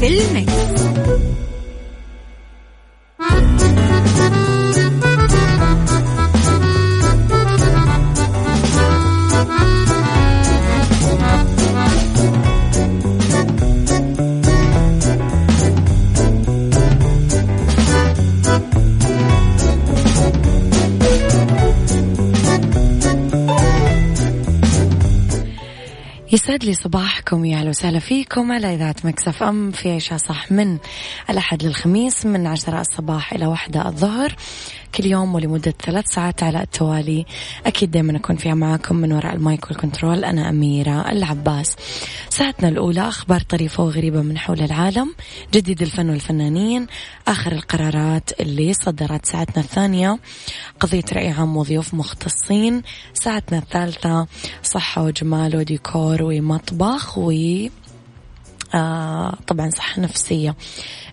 في المكس. يسعد لي صباحكم يا أهلا وسهلا فيكم على إذاعة Mix FM في عيشها صح من الأحد للخميس من عشرة الصباح إلى واحدة الظهر. كل يوم ولمدة ثلاث ساعات على التوالي. أكيد دائما أكون فيها معاكم من وراء ال mic وال control. أنا أميرة العباس. ساعتنا الأولى أخبار طريفة وغريبة من حول العالم. جديد الفن والفنانين. آخر القرارات اللي صدرت ساعتنا الثانية. قضية رأي عام وضيوف مختصين. ساعتنا الثالثة صحة وجمال وديكور ومطبخ و طبعا صحة نفسية.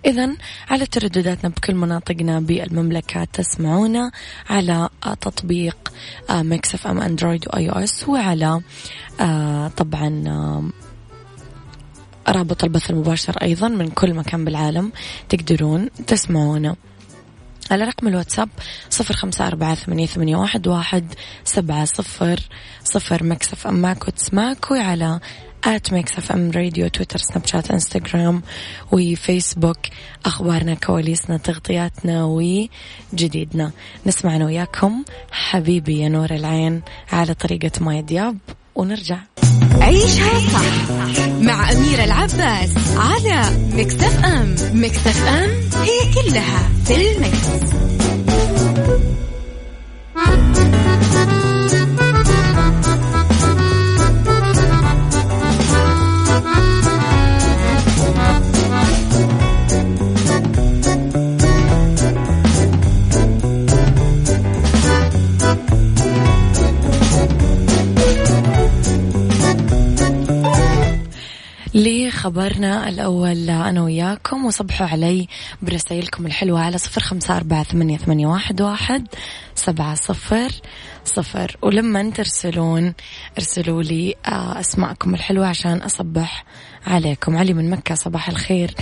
إذا على تردداتنا بكل مناطقنا بالمملكة تسمعونا على آه تطبيق آه Mix FM Android و iOS وعلى آه طبعا آه رابط البث المباشر أيضا من كل مكان بالعالم تقدرون تسمعونا. على رقم الواتساب صفر خمسة أربعة ثمانية, ثمانية واحد, واحد سبعة صفر صفر Mix FM معاك وتسمعك وعلى at Mix FM Radio تويتر سناب شات انستغرام وفيسبوك أخبارنا كواليسنا تغطياتنا وجديدنا. نسمعنا وياكم حبيبي يا نور العين على طريقة عمرو دياب ونرجع. عيشها صح مع أميرة العباس على مكتف أم مكتف أم هي كلها في المكس. لخبرنا الأول أنا وياكم وصبحوا علي برسائلكم الحلوة على صفر خمسة أربعة ثمانية, ثمانية واحد, واحد سبعة صفر صفر. ولما ترسلون ارسلوا لي آه، أسماءكم الحلوة عشان أصبح عليكم. علي من مكة صباح الخير.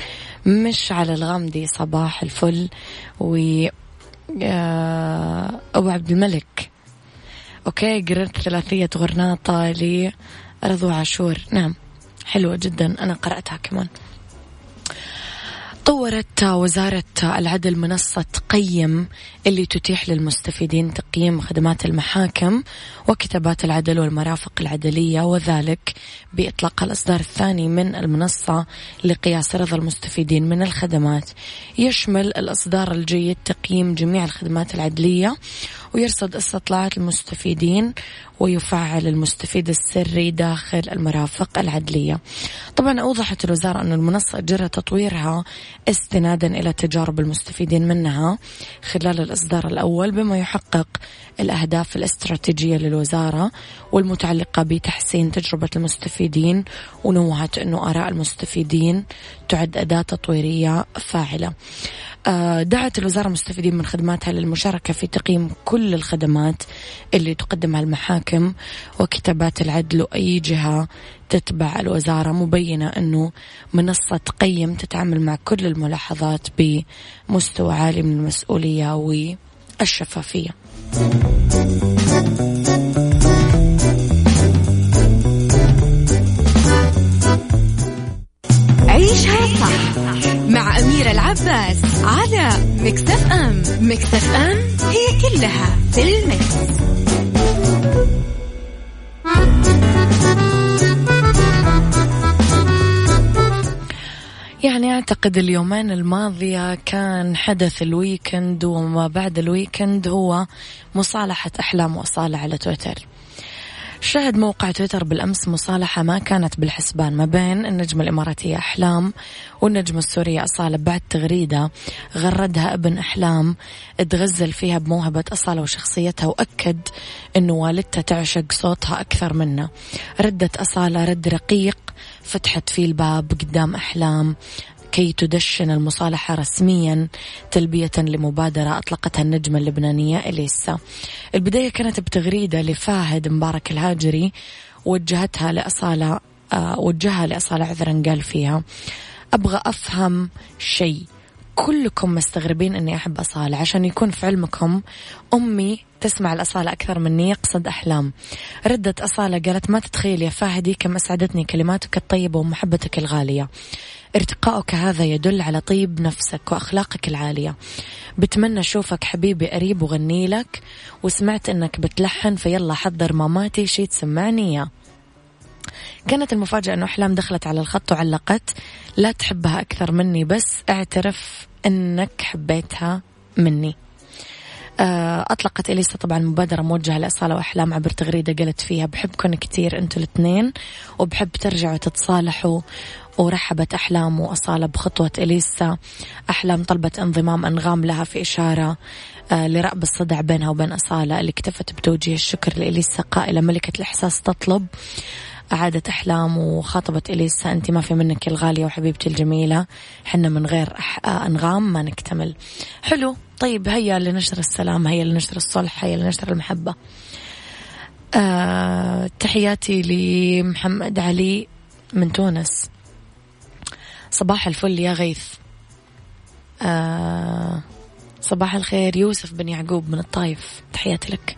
مش على الغامدي صباح الفل. و آه، أبو عبد الملك. أوكي قررت ثلاثية غرناطة لرضوى عاشور. نعم. حلوة جدا. أنا قرأتها كمان. طورت وزارة العدل منصة قيم اللي تتيح للمستفيدين تقييم خدمات المحاكم وكتابات العدل والمرافق العدلية وذلك بإطلاق الإصدار الثاني من المنصة لقياس رضا المستفيدين من الخدمات. يشمل الإصدار الجيد تقييم جميع الخدمات العدلية ويرصد استطلاعات المستفيدين ويفعل المستفيد السري داخل المرافق العدلية. طبعا أوضحت الوزارة أن المنصة جرى تطويرها استنادا إلى تجارب المستفيدين منها خلال الإصدار الأول بما يحقق الأهداف الاستراتيجية للوزارة والمتعلقة بتحسين تجربة المستفيدين ونوهت أنه آراء المستفيدين تعد أداة تطويرية فاعلة. دعت الوزارة المستفيدين من خدماتها للمشاركة في تقييم كل الخدمات اللي تقدمها المحاكم وكتابات العدل وأي جهة تتبع الوزارة مبينة أنه منصة قيم تتعامل مع كل الملاحظات بمستوى عالي من المسؤولية والشفافية. أعتقد اليومين الماضية كان حدث ال weekend وما بعد ال weekend هو مصالحة أحلام وأصالة على تويتر. شهد موقع تويتر بالأمس مصالحة ما كانت بالحسبان ما بين النجمة الإماراتية أحلام والنجمة السورية أصالة. بعد تغريدة غردها ابن أحلام تغزل فيها بموهبة أصالة وشخصيتها وأكد أنه والدتها تعشق صوتها أكثر منه. ردت أصالة رد رقيق فتحت فيه الباب قدام أحلام. كي تدشن المصالحة رسميا تلبية لمبادرة أطلقتها النجمة اللبنانية إليسا. البداية كانت بتغريدة لفاهد مبارك الهاجري وجهتها لأصالة آه وجهها لأصالة عذرا قال فيها أبغى أفهم شيء. كلكم مستغربين إني أحب أصالة. عشان يكون في علمكم أمي تسمع الأصالة أكثر مني يقصد أحلام. ردت أصالة قالت ما تتخيل يا فاهدي كم أسعدتني كلماتك الطيبة ومحبتك الغالية. ارتقاؤك هذا يدل على طيب نفسك وأخلاقك العالية. بتمنى أشوفك حبيبي قريب وغني لك وسمعت إنك بتلحن فيلا حضر ماماتي شي تسمعني إياه. كانت المفاجأة أنه أحلام دخلت على الخط وعلقت. لا تحبها أكثر مني بس اعترف أنك حبيتها مني. أطلقت إليسا طبعا مبادرة موجهة لأصالة وأحلام عبر تغريدة قالت فيها بحبكم كثير أنتوا الاثنين وبحب ترجعوا تتصالحوا ورحبت أحلام وأصالة بخطوة إليسا. أحلام طلبت انضمام أنغام لها في إشارة آه، لرأب الصدع بينها وبين أصالة اللي اكتفت بتوجيه الشكر لإليسا قائلة ملكة الإحساس تطلب. أعادت أحلام وخاطبت إليسا أنت ما في منك الغالية وحبيبتي الجميلة. حنا من غير أح... آه، أنغام ما نكتمل. حلو. طيب هيا لنشر السلام هيا لنشر الصلح هيا لنشر المحبة. أه... تحياتي لمحمد علي من تونس. صباح الفل يا غيث. أه... صباح الخير يوسف بن يعقوب من الطايف. تحياتي لك.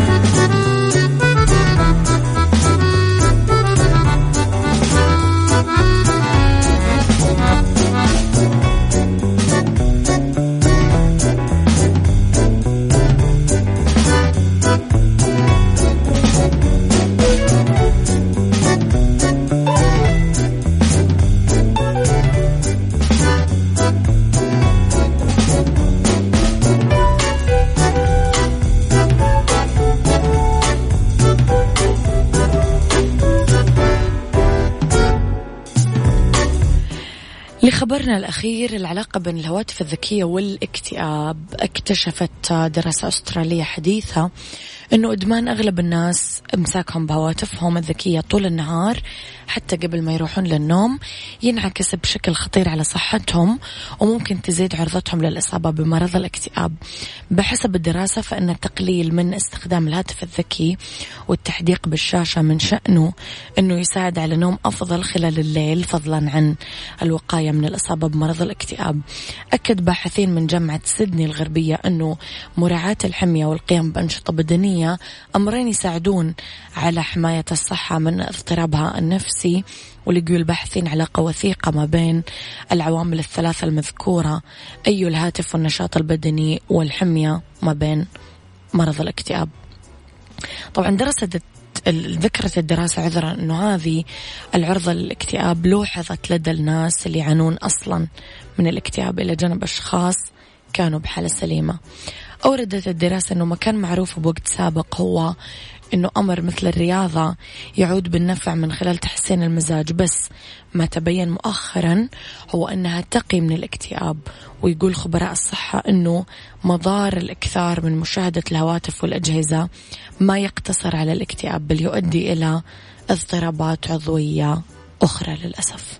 خبرنا الأخير العلاقة بين الهواتف الذكية والاكتئاب. اكتشفت دراسة أسترالية حديثة أنه إدمان أغلب الناس إمساكهم بهواتفهم الذكية طول النهار حتى قبل ما يروحون للنوم ينعكس بشكل خطير على صحتهم وممكن تزيد عرضتهم للإصابة بمرض الاكتئاب. بحسب الدراسة فإن التقليل من استخدام الهاتف الذكي والتحديق بالشاشة من شأنه أنه يساعد على نوم أفضل خلال الليل فضلا عن الوقاية من الإصابة بمرض الاكتئاب. أكد باحثين من جامعة سيدني الغربية أنه مراعاة الحمية والقيام بأنشطة بدنية أمرين يساعدون على حماية الصحة من اضطرابها النفسي ولقوا الباحثين علاقة وثيقة ما بين العوامل الثلاثة المذكورة أي الهاتف والنشاط البدني والحمية ما بين مرض الاكتئاب. طبعا درست ذكرت الدراسة عذرا أنه هذه العرضة للاكتئاب لوحظت لدى الناس اللي يعانون أصلا من الاكتئاب إلى جانب أشخاص كانوا بحالة سليمة. أوردت الدراسة أنه مكان معروف بوقت سابق هو أنه أمر مثل الرياضة يعود بالنفع من خلال تحسين المزاج بس ما تبين مؤخرا هو أنها تقي من الاكتئاب ويقول خبراء الصحة أنه مضار الإكثار من مشاهدة الهواتف والأجهزة ما يقتصر على الاكتئاب بل يؤدي إلى اضطرابات عضوية أخرى للأسف.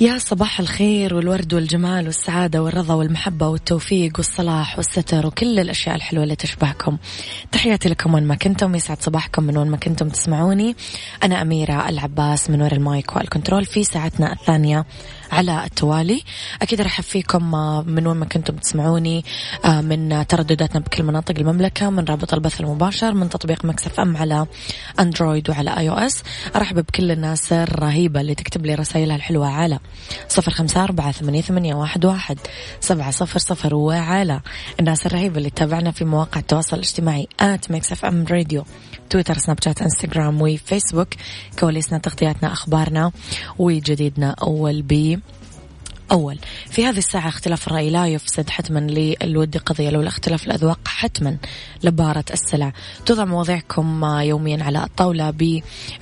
يا صباح الخير والورد والجمال والسعادة والرضا والمحبة والتوفيق والصلاح والستر وكل الأشياء الحلوة اللي تشبهكم. تحياتي لكم وين ما كنتم يسعد صباحكم من وين ما كنتم تسمعوني. أنا أميرة العباس من وراء المايك والكنترول في ساعتنا الثانية. على التوالي. أكيد رحب فيكم آه، من وين ما كنتم تسمعوني آه، من تردداتنا بكل مناطق المملكة من رابط البث المباشر من تطبيق ميكس FM على Android وعلى iOS أرحب بكل الناس الرهيبة اللي تكتب لي رسائلها الحلوة على صفر خمسة أربعة ثمانية, ثمانية واحد, واحد سبعة صفر صفر وعلى. الناس الرهيبة اللي تتابعنا في مواقع التواصل الاجتماعي at ميكس FM Radio تويتر سناب شات إنستغرام وفيسبوك. كواليسنا تغطياتنا أخبارنا وجديدنا أول بأول في هذه الساعة اختلاف الرأي لا يفسد حتما للود قضية لولا اختلاف الأذواق حتما لبارت السلع. توضع مواضيعكم يوميا على الطاولة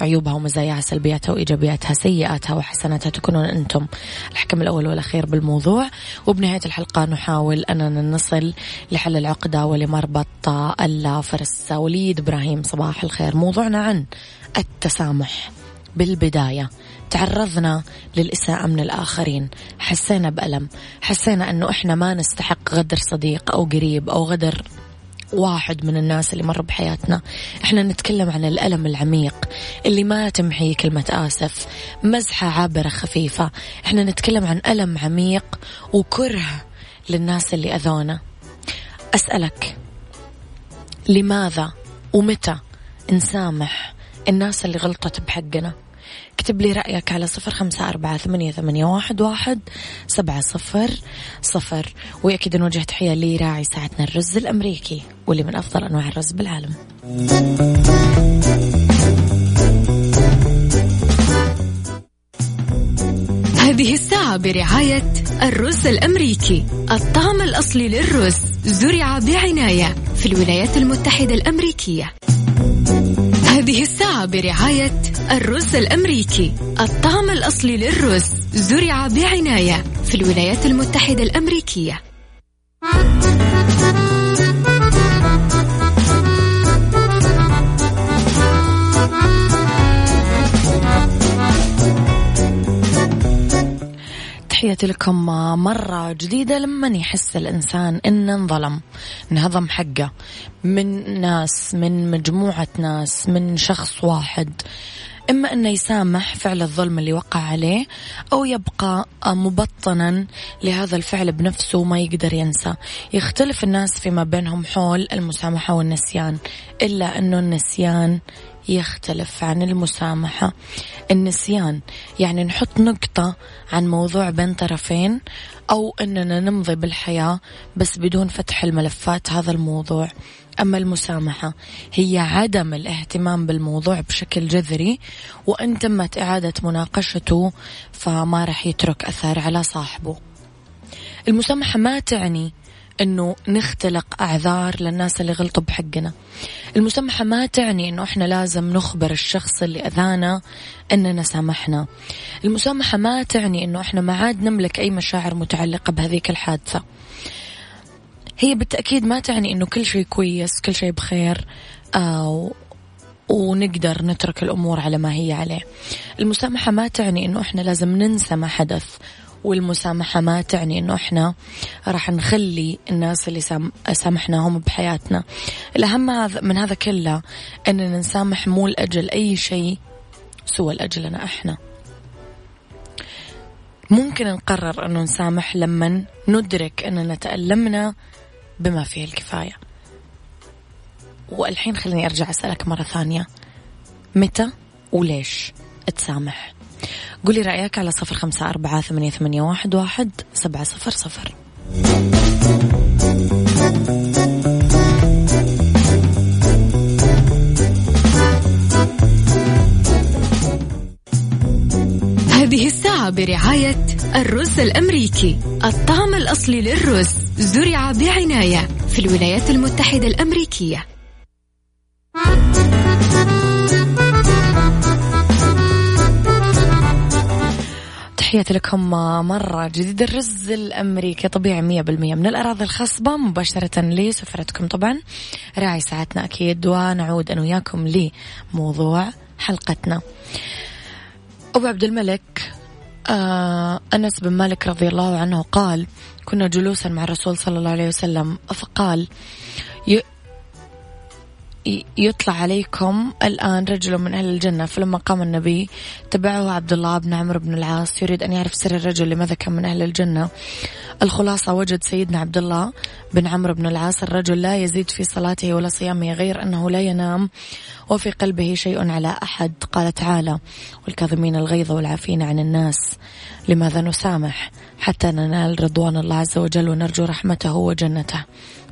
بعيوبها ومزاياها سلبياتها وإيجابياتها سيئاتها وحسناتها تكونون أنتم الحكم الأول والأخير بالموضوع. وبنهاية الحلقة نحاول أننا نصل لحل العقدة ولمربط الفرس وليد إبراهيم. صباح الخير. موضوعنا عن التسامح بالبداية. تعرضنا للإساءة من الآخرين. حسينا بألم. حسينا أنه إحنا ما نستحق غدر صديق أو قريب أو غدر واحد من الناس اللي مروا بحياتنا. إحنا نتكلم عن الألم العميق اللي ما تمحي كلمة آسف. مزحة عابرة خفيفة. إحنا نتكلم عن ألم عميق وكره للناس اللي أذونا. أسألك لماذا ومتى نسامح الناس اللي غلطت بحقنا؟ اكتب لي رأيك على صفر خمسة أربعة ثمانية, ثمانية واحد, واحد سبعة صفر صفر. وأكيد نوجه تحية لراعي ساعتنا الرز الأمريكي واللي من أفضل أنواع الرز بالعالم. هذه الساعة برعاية الرز الأمريكي. الطعم الأصلي للرز زرع بعناية في الولايات المتحدة الأمريكية. هذه الساعة برعاية الرز الأمريكي. الطعم الأصلي للرز زرع بعناية في الولايات المتحدة الأمريكية. تحياتي لكم مرة جديدة لما يحس الإنسان إنه انظلم. انهضم حقه. من ناس من مجموعة ناس من شخص واحد. إما أنه يسامح فعل الظلم اللي وقع عليه أو يبقى مبطنا لهذا الفعل بنفسه وما يقدر ينسى. يختلف الناس فيما بينهم حول المسامحة والنسيان. إلا أنه النسيان يختلف عن المسامحة. النسيان يعني نحط نقطة عن موضوع بين طرفين أو أننا نمضي بالحياة بس بدون فتح الملفات هذا الموضوع. أما المسامحة هي عدم الاهتمام بالموضوع بشكل جذري وإن تمت إعادة مناقشته فما رح يترك أثر على صاحبه. المسامحة ما تعني إنه نختلق أعذار للناس اللي غلطوا بحقنا. المسامحه ما تعني إنه إحنا لازم نخبر الشخص اللي أذانا إننا سامحنا. المسامحه ما تعني إنه إحنا ما عاد نملك أي مشاعر متعلقة بهذيك الحادثة. هي بالتأكيد ما تعني إنه كل شيء كويس كل شيء بخير آه ونقدر نترك الأمور على ما هي عليه. المسامحة ما تعني إنه إحنا لازم ننسى ما حدث. والمسامحة ما تعني أنه إحنا راح نخلي الناس اللي سامحناهم بحياتنا. الأهم من هذا كله أننا نسامح مو لأجل أي شيء سوى لأجلنا إحنا. ممكن نقرر أنه نسامح لما ندرك أننا تألمنا بما فيه الكفاية. والحين خليني أرجع أسألك مرة ثانية. متى وليش تسامح؟ قولي رأيك على صفر خمسة أربعة ثمانية, ثمانية واحد, واحد سبعة صفر صفر. هذه الساعة برعاية الرز الأمريكي. الطعم الأصلي للرز زرع بعناية في الولايات المتحدة الأمريكية. تحياتي لكم مرة جديد الرز الأمريكي طبيعي مية بالمية. من الأراضي الخصبة مباشرة لسفرتكم طبعا. راعي ساعتنا أكيد ونعود أنا وياكم لموضوع حلقتنا. أبو عبد الملك آه أنس بن مالك رضي الله عنه قال كنا جلوسا مع الرسول صلى الله عليه وسلم فقال يطلع عليكم الآن رجل من أهل الجنة فلما قام النبي تبعه عبد الله بن عمرو بن العاص يريد أن يعرف سر الرجل لماذا كان من أهل الجنة. الخلاصة وجد سيدنا عبد الله بن عمرو بن العاص الرجل لا يزيد في صلاته ولا صيامه غير أنه لا ينام وفي قلبه شيء على أحد قال تعالى والكاظمين الغيظ والعافين عن الناس لماذا نسامح حتى ننال رضوان الله عز وجل ونرجو رحمته وجنته؟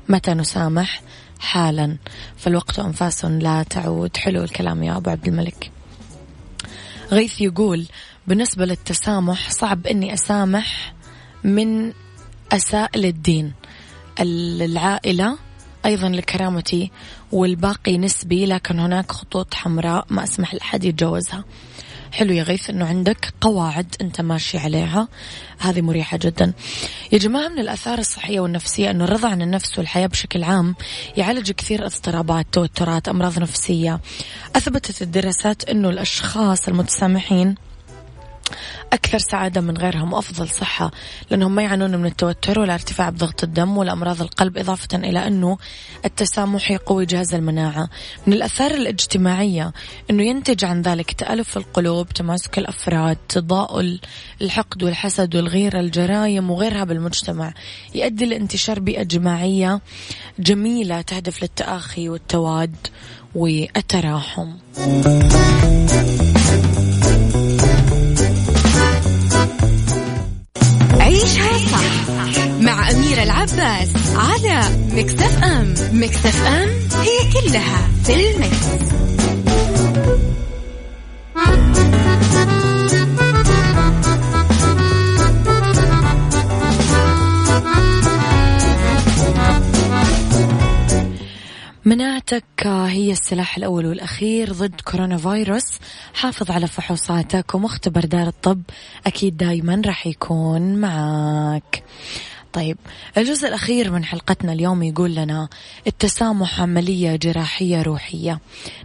متى نسامح؟ حالا. فالوقت أنفاس لا تعود. حلو الكلام يا أبو عبد الملك. غيث يقول بالنسبة للتسامح صعب أني أسامح من أساء للدين العائلة أيضا لكرامتي والباقي نسبي لكن هناك خطوط حمراء ما أسمح لأحد يتجاوزها. حلو يا غيث إنه عندك قواعد أنت ماشي عليها. هذه مريحة جدا. يا جماعة من الآثار الصحية والنفسية انه الرضا عن النفس والحياة بشكل عام يعالج كثير اضطرابات توترات أمراض نفسية. أثبتت الدراسات إنه الأشخاص المتسامحين أكثر سعادة من غيرهم وأفضل صحة لأنهم ما يعانون من التوتر ولا ارتفاع بضغط الدم ولا أمراض القلب إضافة إلى أنه التسامح يقوي جهاز المناعة. من الأثار الاجتماعية أنه ينتج عن ذلك تألف القلوب تماسك الأفراد تضاؤل الحقد والحسد والغيرة الجرائم وغيرها بالمجتمع. يؤدي لانتشار بيئة جماعية جميلة تهدف للتآخي والتواد والتراحم. أميرة العباس على مكتف أم مكتف أم هي كلها في المكس. مناعتك هي السلاح الأول والأخير ضد كورونا فيروس حافظ على فحوصاتك ومختبر دار الطب أكيد دايما راح يكون معك طيب الجزء الأخير من حلقتنا اليوم يقول لنا التسامح عملية جراحية روحية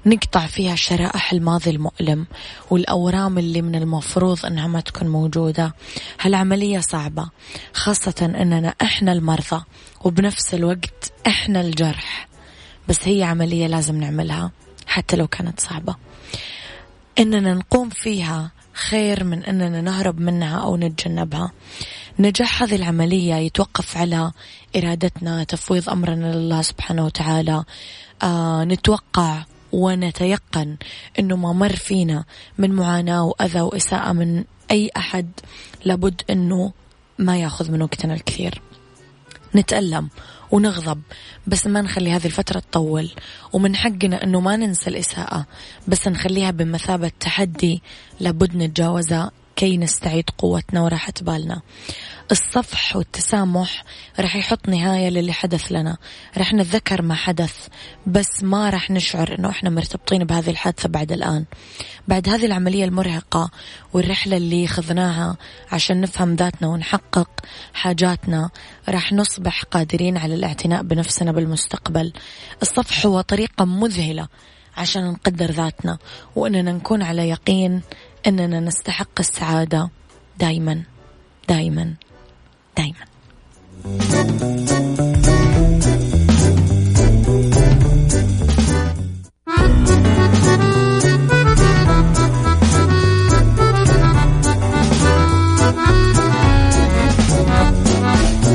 نقطع فيها شرائح الماضي المؤلم والأورام اللي من المفروض أنها ما تكون موجودة. هالعملية صعبة خاصة أننا إحنا المرضى وبنفس الوقت إحنا الجرح بس هي عملية لازم نعملها حتى لو كانت صعبة. إننا نقوم فيها خير من أننا نهرب منها أو نتجنبها. نجاح هذه العملية يتوقف على إرادتنا تفويض أمرنا لله سبحانه وتعالى. آه نتوقع ونتيقن أنه ما مر فينا من معاناة وأذى وإساءة من أي أحد لابد أنه ما يأخذ من وقتنا الكثير. نتألم ونغضب بس ما نخلي هذه الفترة تطول. ومن حقنا أنه ما ننسى الإساءة بس نخليها بمثابة تحدي لابد نتجاوزها كي نستعيد قوتنا وراحة بالنا. الصفح والتسامح راح يحط نهاية للي حدث لنا. راح نتذكر ما حدث بس ما راح نشعر إنه إحنا مرتبطين بهذه الحادثة بعد الآن. بعد هذه العملية المرهقة والرحلة اللي خذناها عشان نفهم ذاتنا ونحقق حاجاتنا راح نصبح قادرين على الاعتناء بنفسنا بالمستقبل. الصفح هو طريقة مذهلة عشان نقدر ذاتنا وإننا نكون على يقين أننا نستحق السعادة دايما دايما دايما.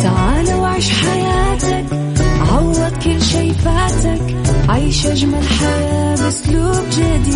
تعال وعيش حياتك عوض كل شي فاتك عيش أجمل حياة بأسلوب جديد.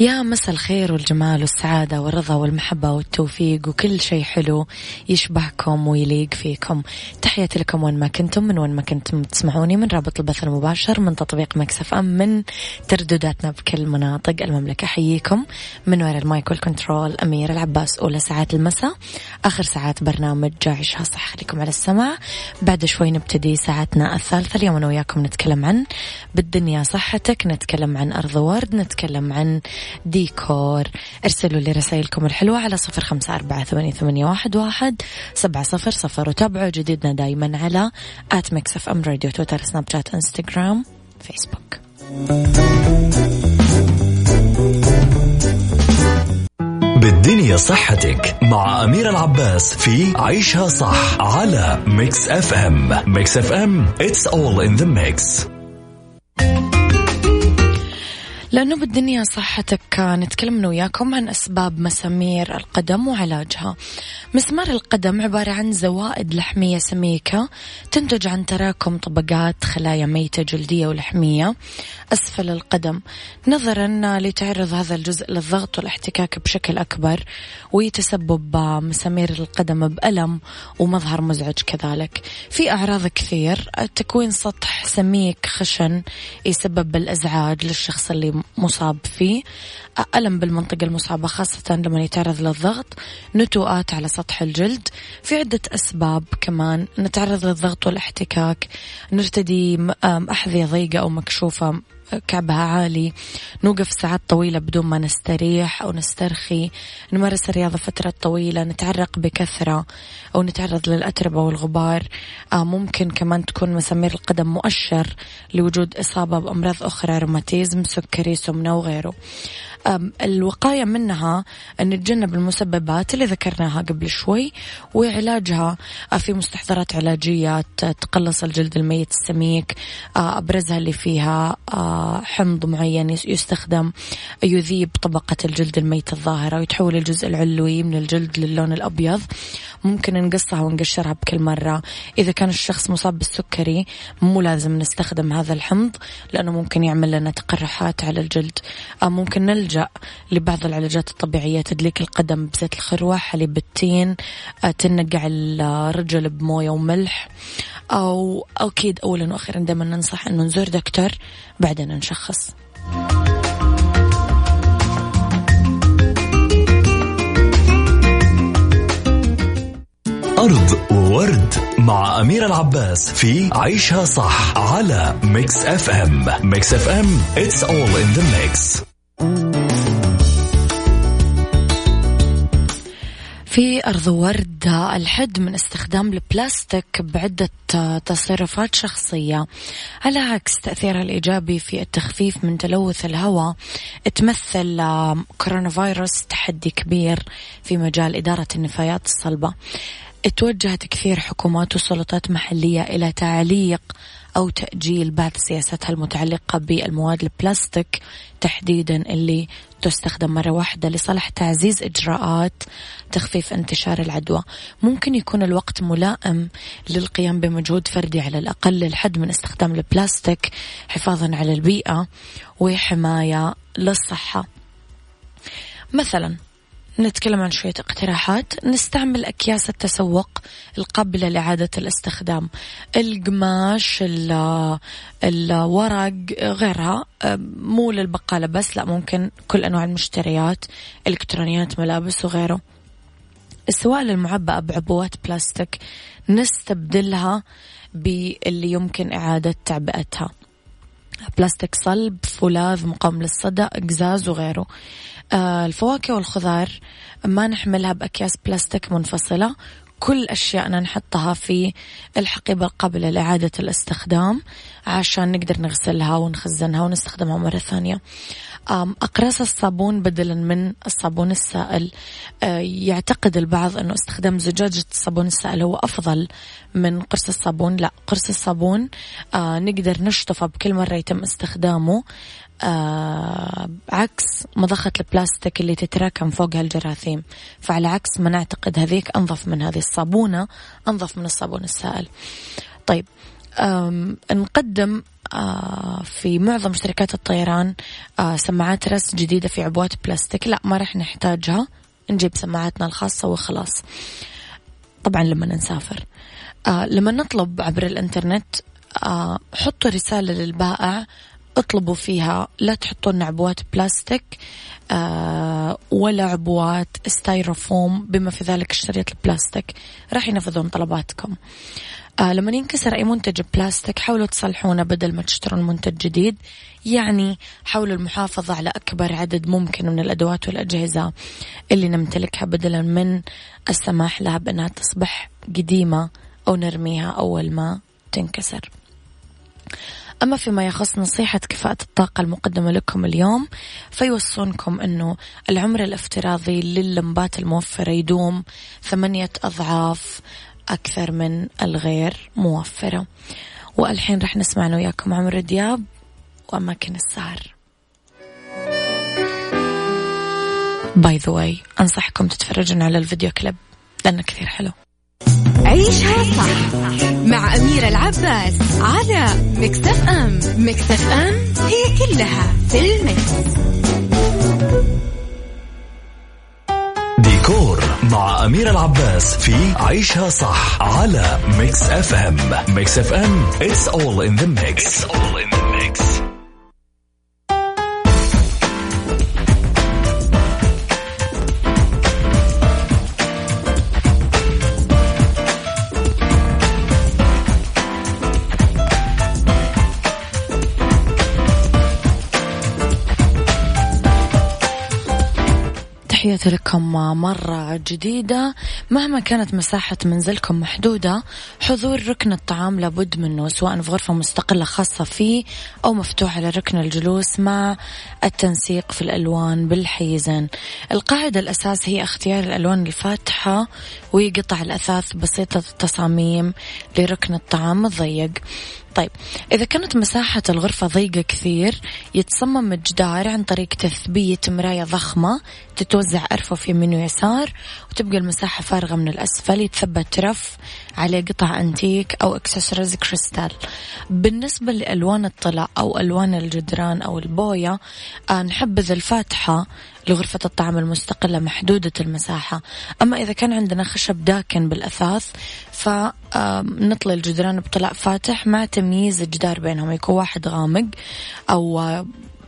يا مسا الخير والجمال والسعادة والرضا والمحبة والتوفيق وكل شيء حلو يشبهكم ويليق فيكم. تحياتي لكم وين ما كنتم من وين ما كنتم تسمعوني من رابط البث المباشر من تطبيق ميكس FM من تردداتنا بكل مناطق المملكة. حييكم من وراء المايك والكنترول أميرة العباس أولى ساعات المساء. آخر ساعات برنامج عيشها صح خليكم على السماع. بعد شوي نبتدي ساعتنا الثالثة. اليوم أنا وياكم نتكلم عن بالدنيا صحتك نتكلم عن أرض ورد نتكلم عن ديكور. ارسلوا لي رسائلكم الحلوة على صفر خمسة أربعة ثمانية, واحد, سبعة صفر صفر. وتابعوا جديدنا دايما على at ميكس FM Radio تويتر سناب شات إنستغرام فيسبوك. بالدنيا صحتك مع أميرة العباس في عيشها صح على ميكس FM ميكس FM it's all in the mix. لأنه بالدنيا صحتك نتكلم وياكم عن أسباب مسامير القدم وعلاجها. مسمار القدم عبارة عن زوائد لحمية سميكة تنتج عن تراكم طبقات خلايا ميتة جلدية ولحمية. أسفل القدم. نظرا لتعرض هذا الجزء للضغط والاحتكاك بشكل أكبر ويتسبب مسامير القدم بألم ومظهر مزعج كذلك. في أعراض كثير. تكوين سطح سميك خشن يسبب الإزعاج للشخص اللي مصاب فيه. ألم بالمنطقة المصابة خاصة لما يتعرض للضغط. نتوءات على سطح الجلد. في عدة أسباب كمان. نتعرض للضغط والاحتكاك. نرتدي أحذية ضيقة أو مكشوفة كعبها عالي. نوقف ساعات طويلة بدون ما نستريح أو نسترخي. نمارس الرياضة فترة طويلة نتعرق بكثرة أو نتعرض للأتربة والغبار. آه ممكن كمان تكون مسامير القدم مؤشر لوجود إصابة بأمراض أخرى روماتيزم سكري سمنة وغيره. الوقاية منها نتجنب المسببات اللي ذكرناها قبل شوي وعلاجها آه، في مستحضرات علاجية تقلص الجلد الميت السميك آه، أبرزها اللي فيها آه، حمض معين يستخدم يذيب طبقة الجلد الميت الظاهرة ويتحول الجزء العلوي من الجلد للون الأبيض. ممكن نقصها ونقشرها بكل مرة. إذا كان الشخص مصاب بالسكري مو لازم نستخدم هذا الحمض لأنه ممكن يعمل لنا تقرحات على الجلد. ممكن نلجأ نلجأ لبعض العلاجات الطبيعية تدليك القدم بزيت الخروة حليب التين آه، تنقع الرجل بموية وملح. أو أكيد أولا وأخيرا دائما ننصح أنه نزور دكتور بعدين نشخص. أرض ورد مع أميرة العباس في عيشها صح على ميكس FM ميكس FM it's all in the mix. في أرض ورد الحد من استخدام البلاستيك بعدة تصرفات شخصية. على عكس تأثيرها الإيجابي في التخفيف من تلوث الهواء تمثل كورونا فيروس تحدي كبير في مجال إدارة النفايات الصلبة. توجهت كثير حكومات وسلطات محلية إلى تعليق أو تأجيل بعض سياستها المتعلقة بالمواد البلاستيك تحديدا اللي تستخدم مرة واحدة لصالح تعزيز إجراءات تخفيف انتشار العدوى. ممكن يكون الوقت ملائم للقيام بمجهود فردي على الأقل للحد من استخدام البلاستيك حفاظا على البيئة وحماية للصحة. مثلا نتكلم عن شوية اقتراحات. نستعمل أكياس التسوق القابلة لإعادة الاستخدام. القماش الورق غيرها. مو للبقالة بس لا ممكن كل أنواع المشتريات إلكترونيات ملابس وغيره. السوائل المعبأة بعبوات بلاستيك نستبدلها باللي يمكن إعادة تعبئتها. بلاستيك صلب فولاذ مقاوم للصدى قزاز وغيره. آه الفواكه والخضار ما نحملها بأكياس بلاستيك منفصلة. كل أشياءنا نحطها في الحقيبة القابلة لإعادة الاستخدام عشان نقدر نغسلها ونخزنها ونستخدمها مرة ثانية. أقراص الصابون بدلا من الصابون السائل. آه، يعتقد البعض أنه استخدام زجاجة الصابون السائل هو أفضل من قرص الصابون. لا قرص الصابون آه، نقدر نشطفه بكل مرة يتم استخدامه. آه عكس مضخة البلاستيك اللي تتراكم فوقها الجراثيم فعلى عكس ما نعتقد هذيك أنظف من هذه الصابونة أنظف من الصابون السائل. طيب نقدم في معظم شركات الطيران آه سماعات رس جديدة في عبوات بلاستيك. لا ما راح نحتاجها. نجيب سماعاتنا الخاصة وخلاص. طبعا لما نسافر. آه لما نطلب عبر الإنترنت آه حطوا رسالة للبائع اطلبوا فيها لا تحطون عبوات بلاستيك آه ولا عبوات Styrofoam بما في ذلك الشريط البلاستيك. راح ينفذون طلباتكم. آه لما ينكسر أي منتج بلاستيك حاولوا تصلحونه بدل ما تشترون منتج جديد. يعني حاولوا المحافظة على أكبر عدد ممكن من الأدوات والأجهزة اللي نمتلكها بدلا من السماح لها بأنها تصبح قديمة أو نرميها أول ما تنكسر. أما فيما يخص نصيحة كفاءة الطاقة المقدمة لكم اليوم فيوصونكم أنه العمر الافتراضي لللمبات الموفرة يدوم ثمانية أضعاف أكثر من الغير موفرة. والحين رح نسمع أنا وياكم عمرو دياب وأماكن السهر. by the way أنصحكم تتفرجون على ال video clip لأنه كثير حلو. عيشها صح مع أميرة العباس على مكتف أم مكتف أم هي كلها في المكس. ديكور مع أميرة العباس في عيشها صح على ميكس FM ميكس أف أم it's all in the mix, it's all in the mix. تحياتي لكم مرة جديدة مهما كانت مساحة منزلكم محدودة حضور ركن الطعام لابد منه سواء في غرفة مستقلة خاصة فيه أو مفتوح على ركن الجلوس مع التنسيق في الألوان بالحيزين القاعدة الأساس هي اختيار الألوان الفاتحة وقطع الأثاث بسيطة التصاميم لركن الطعام الضيق. طيب إذا كانت مساحة الغرفة ضيقة كثير يتصمم الجدار عن طريق تثبيت مراية ضخمة تتوزع أرفف يمين ويسار وتبقى المساحة فارغة من الأسفل يتثبت رف عليه قطع أنتيك أو إكسسوارز كريستال بالنسبة لألوان الطلاء أو ألوان الجدران أو البوية آه، نحبذ الفاتحة لغرفة الطعام المستقلة محدودة المساحة. أما إذا كان عندنا خشب داكن بالأثاث فنطلي الجدران بطلاء فاتح مع تمييز الجدار بينهم. يكون واحد غامق أو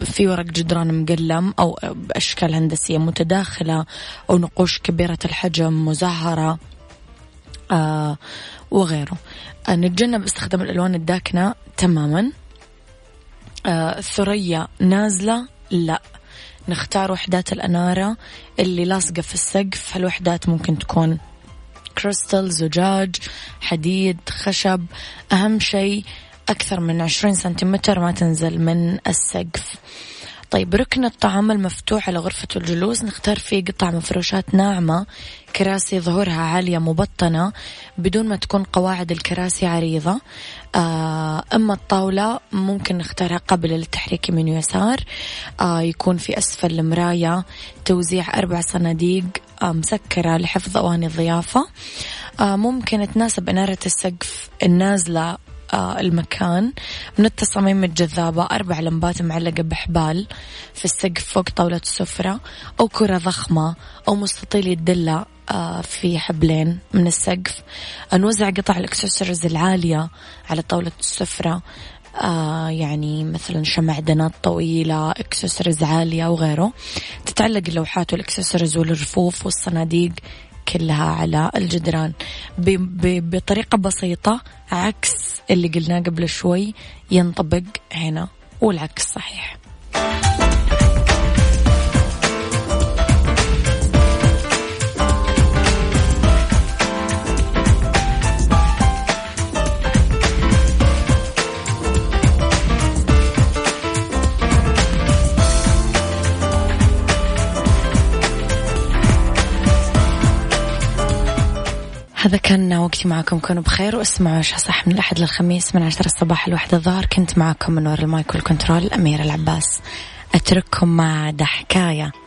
في ورق جدران مقلم أو بأشكال هندسية متداخلة أو نقوش كبيرة الحجم مزهرة. آه وغيره. آه نتجنب استخدام الألوان الداكنة تماما. آه الثريا نازلة؟ لا. نختار وحدات الأنارة اللي لاصقة في السقف. هالوحدات ممكن تكون كريستال زجاج حديد خشب؟ أهم شيء أكثر من عشرين سنتيمتر ما تنزل من السقف. طيب ركن الطعام المفتوح على غرفة الجلوس. نختار فيه قطع مفروشات ناعمة كراسي ظهورها عالية مبطنة بدون ما تكون قواعد الكراسي عريضة. آه أما الطاولة ممكن نختارها قابلة للتحريك يمين ويسار آه يكون في أسفل المراية توزيع أربع صناديق آه مسكرة لحفظ أواني الضيافة. ممكن تناسب إنارة السقف النازلة المكان. من التصاميم الجذابة أربع لمبات معلقة بحبال في السقف فوق طاولة السفرة أو كرة ضخمة أو مستطيل يدلة آه، في حبلين من السقف. نوزع قطع الإكسسوارز العالية على طاولة السفرة. آه يعني مثلا شمعدنات طويلة إكسسوارز عالية وغيره. تتعلق اللوحات والإكسسوارز والرفوف والصناديق. كلها على الجدران. بطريقة بسيطة عكس اللي قلناه قبل شوي ينطبق هنا والعكس صحيح. هذا كان وقتي معكم. كونوا بخير واسمعوا صح من الأحد للخميس من عشرة الصباح لواحدة الظهر. كنت معكم من وراء المايك والكنترول أميرة العباس. أترككم مع دحكاية